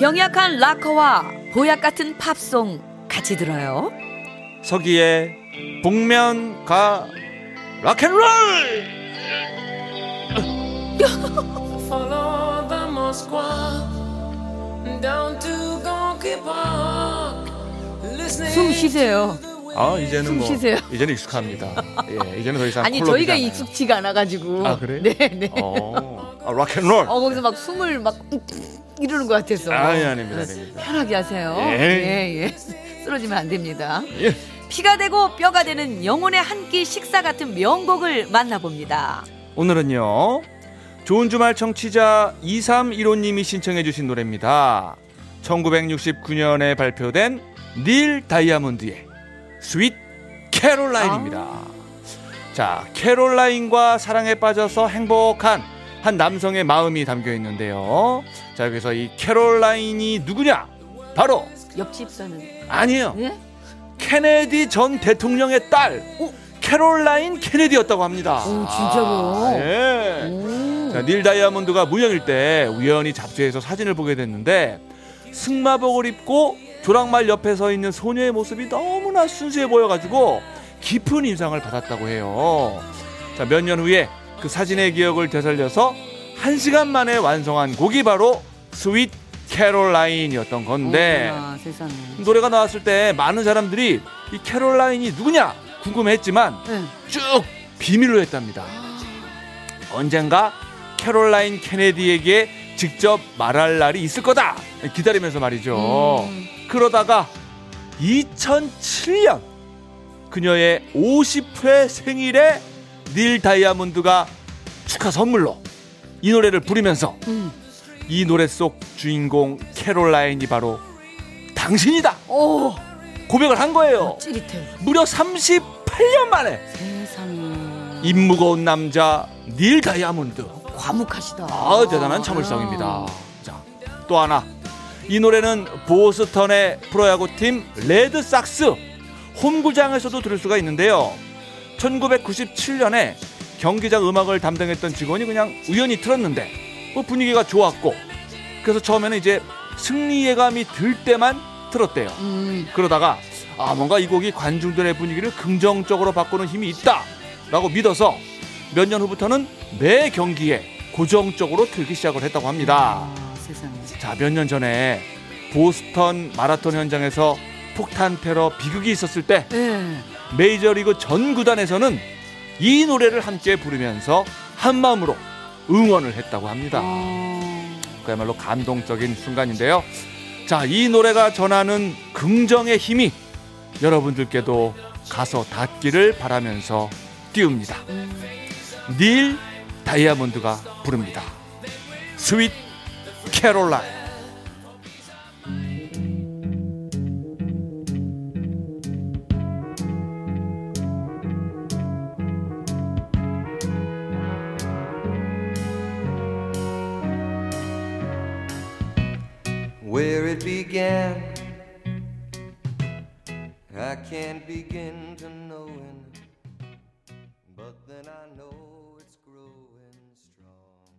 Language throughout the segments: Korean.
병약한 락커와 보약 같은 팝송 같이 들어요. 서기의 복면가 락앤롤 숨 쉬세요. 아 이제는 숨뭐 쉬세요. 이제는 익숙합니다 예 이제는 더 이상 아니 저희가. 익숙지가 않아가지고. 아 그래 네, 네. 어 아, 락앤롤 어 거기서 막 숨을 막 이러는 것 같아서. 아니 아닙니다 아닙니다 편하게 하세요. 예. 예, 예. 쓰러지면 안 됩니다. 예. 피가 되고 뼈가 되는 영혼의 한 끼 식사 같은 명곡을 만나봅니다. 오늘은요 좋은 주말 청취자 2315님이 신청해 주신 노래입니다 1969년에 발표된 닐 다이아몬드의 Sweet Caroline입니다 자 캐롤라인과 사랑에 빠져서 행복한 한 남성의 마음이 담겨 있는데요 자 여기서 이 캐롤라인이 누구냐 바로 옆집 사는. 아니에요 예? 케네디 전 대통령의 딸 캐롤라인 케네디였다고 합니다. 오, 진짜로요? 아, 예. 오. 자, 닐 다이아몬드가 무명일 때 우연히 잡지에서 사진을 보게 됐는데 승마복을 입고 조랑말 옆에 서 있는 소녀의 모습이 너무나 순수해 보여가지고 깊은 인상을 받았다고 해요. 자, 몇 년 후에 그 사진의 기억을 되살려서 한 시간 만에 완성한 곡이 바로 Sweet Caroline이었던 건데 세상에. 노래가 나왔을 때 많은 사람들이 이 캐롤라인이 누구냐 궁금했지만 네. 쭉 비밀로 했답니다. 언젠가 캐롤라인 케네디에게 직접 말할 날이 있을 거다 기다리면서 말이죠. 음. 그러다가 2007년 그녀의 50회 생일에 닐 다이아몬드가 축하 선물로 이 노래를 부르면서 음. 이 노래 속 주인공 캐롤라인이 바로 당신이다 오, 고백을 한 거예요. 찌릿해. 무려 38년 만에 세상에. 입 무거운 남자 닐 다이아몬드. 과묵하시다. 아 대단한 참을성입니다. 자, 또 하나. 이 노래는 보스턴의 프로야구 팀 레드삭스 홈구장에서도 들을 수가 있는데요. 1997년에 경기장 음악을 담당했던 직원이 그냥 우연히 틀었는데 뭐 분위기가 좋았고 그래서 처음에는 이제 승리 예감이 들 때만 틀었대요. 음. 그러다가 아 뭔가 이 곡이 관중들의 분위기를 긍정적으로 바꾸는 힘이 있다라고 믿어서 몇 년 후부터는 매 경기에 고정적으로 틀기 시작을 했다고 합니다. 아, 세상에. 자몇 년 전에 보스턴 마라톤 현장에서 폭탄 테러 비극이 있었을 때 네. 메이저리그 전 구단에서는 이 노래를 함께 부르면서 한 마음으로 응원을 했다고 합니다. 어, 그야말로 감동적인 순간인데요. 자, 이 노래가 전하는 긍정의 힘이 여러분들께도 가서 닿기를 바라면서 띄웁니다. 음. 닐 다이아몬드가 부릅니다. 스윗 캐롤라인. Began. I can't begin to knowing, but then I know it's growing strong.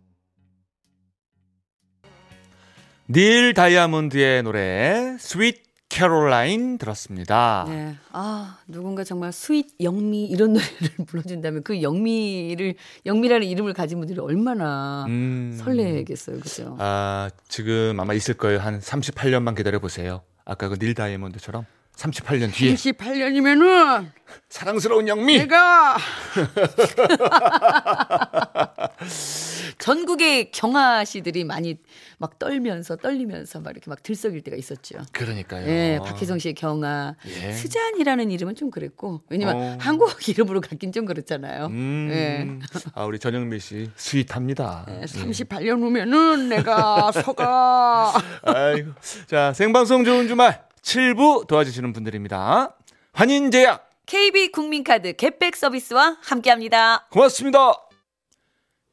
닐 다이아몬드의 노래 Sweet Caroline 들었습니다. 네. 아, 누군가 정말 Sweet 영미 이런 노래를 불러준다면 그 영미를, 영미라는 이름을 가진 분들이 얼마나 음. 설레겠어요. 그죠? 아, 지금 아마 있을 거예요. 한 38년만 기다려 보세요. 아까 그 닐 다이아몬드처럼 38년 뒤에 28년이면은 사랑스러운 영미. 내가 전국의 경아 씨들이 많이 막 떨면서 떨리면서 막 이렇게 막 들썩일 때가 있었죠. 그러니까요. 예, 박혜성 씨의 경아. 예. 수잔이라는 이름은 좀 그랬고. 왜냐면 어. 한국 이름으로 갖긴 좀 그렇잖아요. 음, 예. 아 우리 전영미 씨 스윗합니다. 예, 38년 후면은 내가 서가. 아이고. 자, 생방송 좋은 주말 7부 도와주시는 분들입니다. 환인제약 KB 국민카드 겟백 서비스와 함께합니다. 고맙습니다.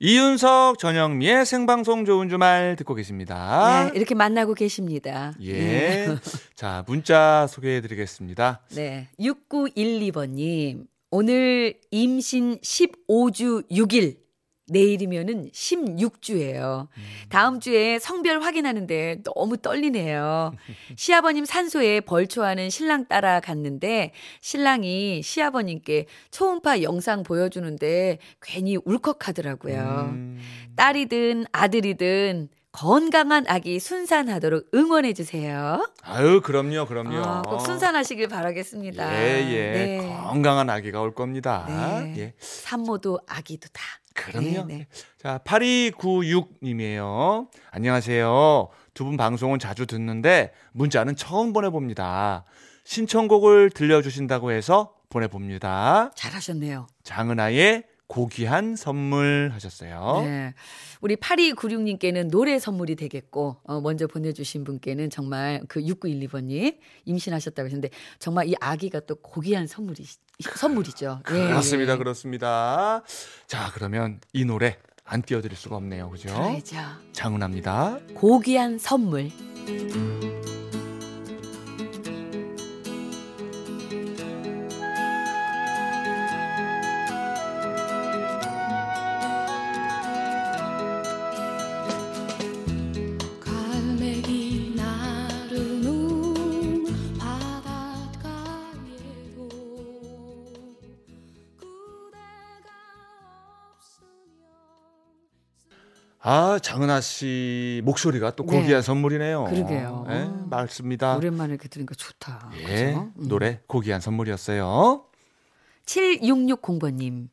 이윤석 전영미의 생방송 좋은 주말 듣고 계십니다. 네, 이렇게 만나고 계십니다. 예. 자, 문자 소개해 드리겠습니다. 네. 6912번님. 오늘 임신 15주 6일. 내일이면은 16주예요. 다음 주에 성별 확인하는데 너무 떨리네요. 시아버님 산소에 벌초하는 신랑 따라 갔는데 신랑이 시아버님께 초음파 영상 보여주는데 괜히 울컥하더라고요. 음, 딸이든 아들이든 건강한 아기 순산하도록 응원해 주세요. 아유, 그럼요, 그럼요. 아, 꼭 순산하시길 바라겠습니다. 예, 예. 네. 건강한 아기가 올 겁니다. 네. 예. 산모도 아기도 다. 그럼요. 네, 네. 자, 8296님이에요. 안녕하세요. 두 분 방송은 자주 듣는데 문자는 처음 보내봅니다. 신청곡을 들려주신다고 해서 보내봅니다. 잘하셨네요. 장은아의 고귀한 선물 하셨어요. 네. 우리 8296님께는 노래 선물이 되겠고, 어, 먼저 보내주신 분께는 정말 그 6912번님 임신하셨다고 하셨는데, 정말 이 아기가 또 고귀한 선물이, 선물이죠. 예, 그렇습니다. 예. 그렇습니다. 자, 그러면 이 노래 안 띄워드릴 수가 없네요. 그죠? 그래야죠. 장은아입니다. 고귀한 선물. 갈 아, 장은아 씨 목소리가 또 네. 고귀한 선물이네요. 그러게요. 네, 어. 맞습니다. 오랜만에 이렇게 들으니까 좋다. 예? 음. 노래 고귀한 선물이었어요. 7660번님,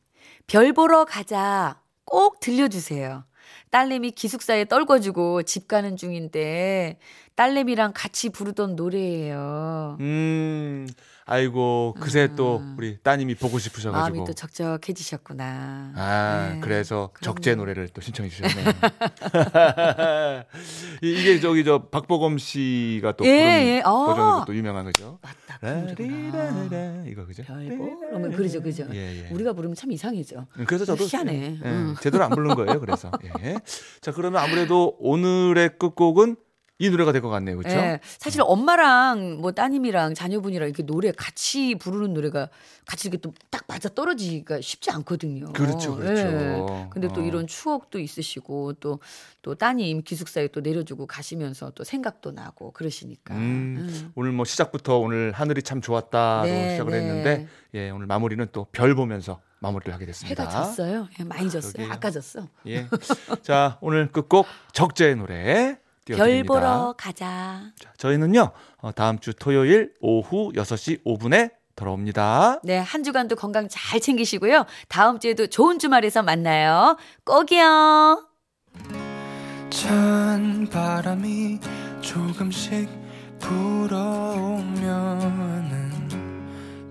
별 보러 가자. 꼭 들려주세요. 딸내미 기숙사에 떨궈주고 집 가는 중인데, 딸내미랑 같이 부르던 노래예요. 음, 아이고 그새 또 아. 우리 따님이 보고 싶으셔가지고. 마음이 또 적적해지셨구나. 아, 네, 그래서 그럼요. 적재 노래를 또 신청해 주셨네요. 이- 이게 저기 저 박보검 씨가 또 예, 부른 예. 어. 버전으로 또 유명한 거죠. 맞다. 라리라라 이거 그죠? 별보? 그러면 그러죠, 그죠. 예, 예. 우리가 부르면 참 이상해져. 그래서 저도 희한해. 예, 응. 제대로 안 부른 거예요. 그래서 예. 자 그러면 아무래도 오늘의 끝곡은 이 노래가 될 것 같네요. 그렇죠? 예, 사실 엄마랑 뭐 따님이랑 자녀분이랑 이렇게 노래 같이 부르는 노래가 같이 이렇게 또 딱 맞아 떨어지기가 쉽지 않거든요. 그렇죠, 그렇죠. 예. 근데 또 어. 이런 추억도 있으시고 또또 따님 기숙사에 또 내려주고 가시면서 또 생각도 나고 그러시니까. 음, 음. 오늘 뭐 시작부터 오늘 하늘이 참 좋았다로 네, 시작을 네. 했는데 예 오늘 마무리는 또 별 보면서 마무리를 하게 됐습니다. 해가 졌어요. 예, 많이 졌어요. 그러게요. 아까 졌어. 예. 자 오늘 끝곡 적재의 노래 별 띄워드립니다. 보러 가자. 자, 저희는요 어, 다음 주 토요일 오후 6시 5분에 돌아옵니다. 네, 한 주간도 건강 잘 챙기시고요. 다음 주에도 좋은 주말에서 만나요. 꼭이요. 찬 바람이 조금씩 불어오면은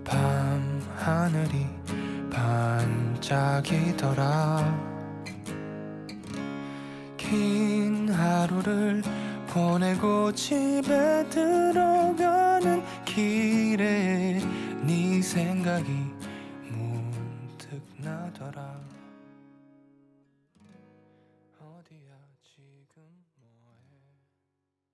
밤 하늘이 반짝이더라 긴 하루를 보내고 집에 들어가는 길에 네 생각이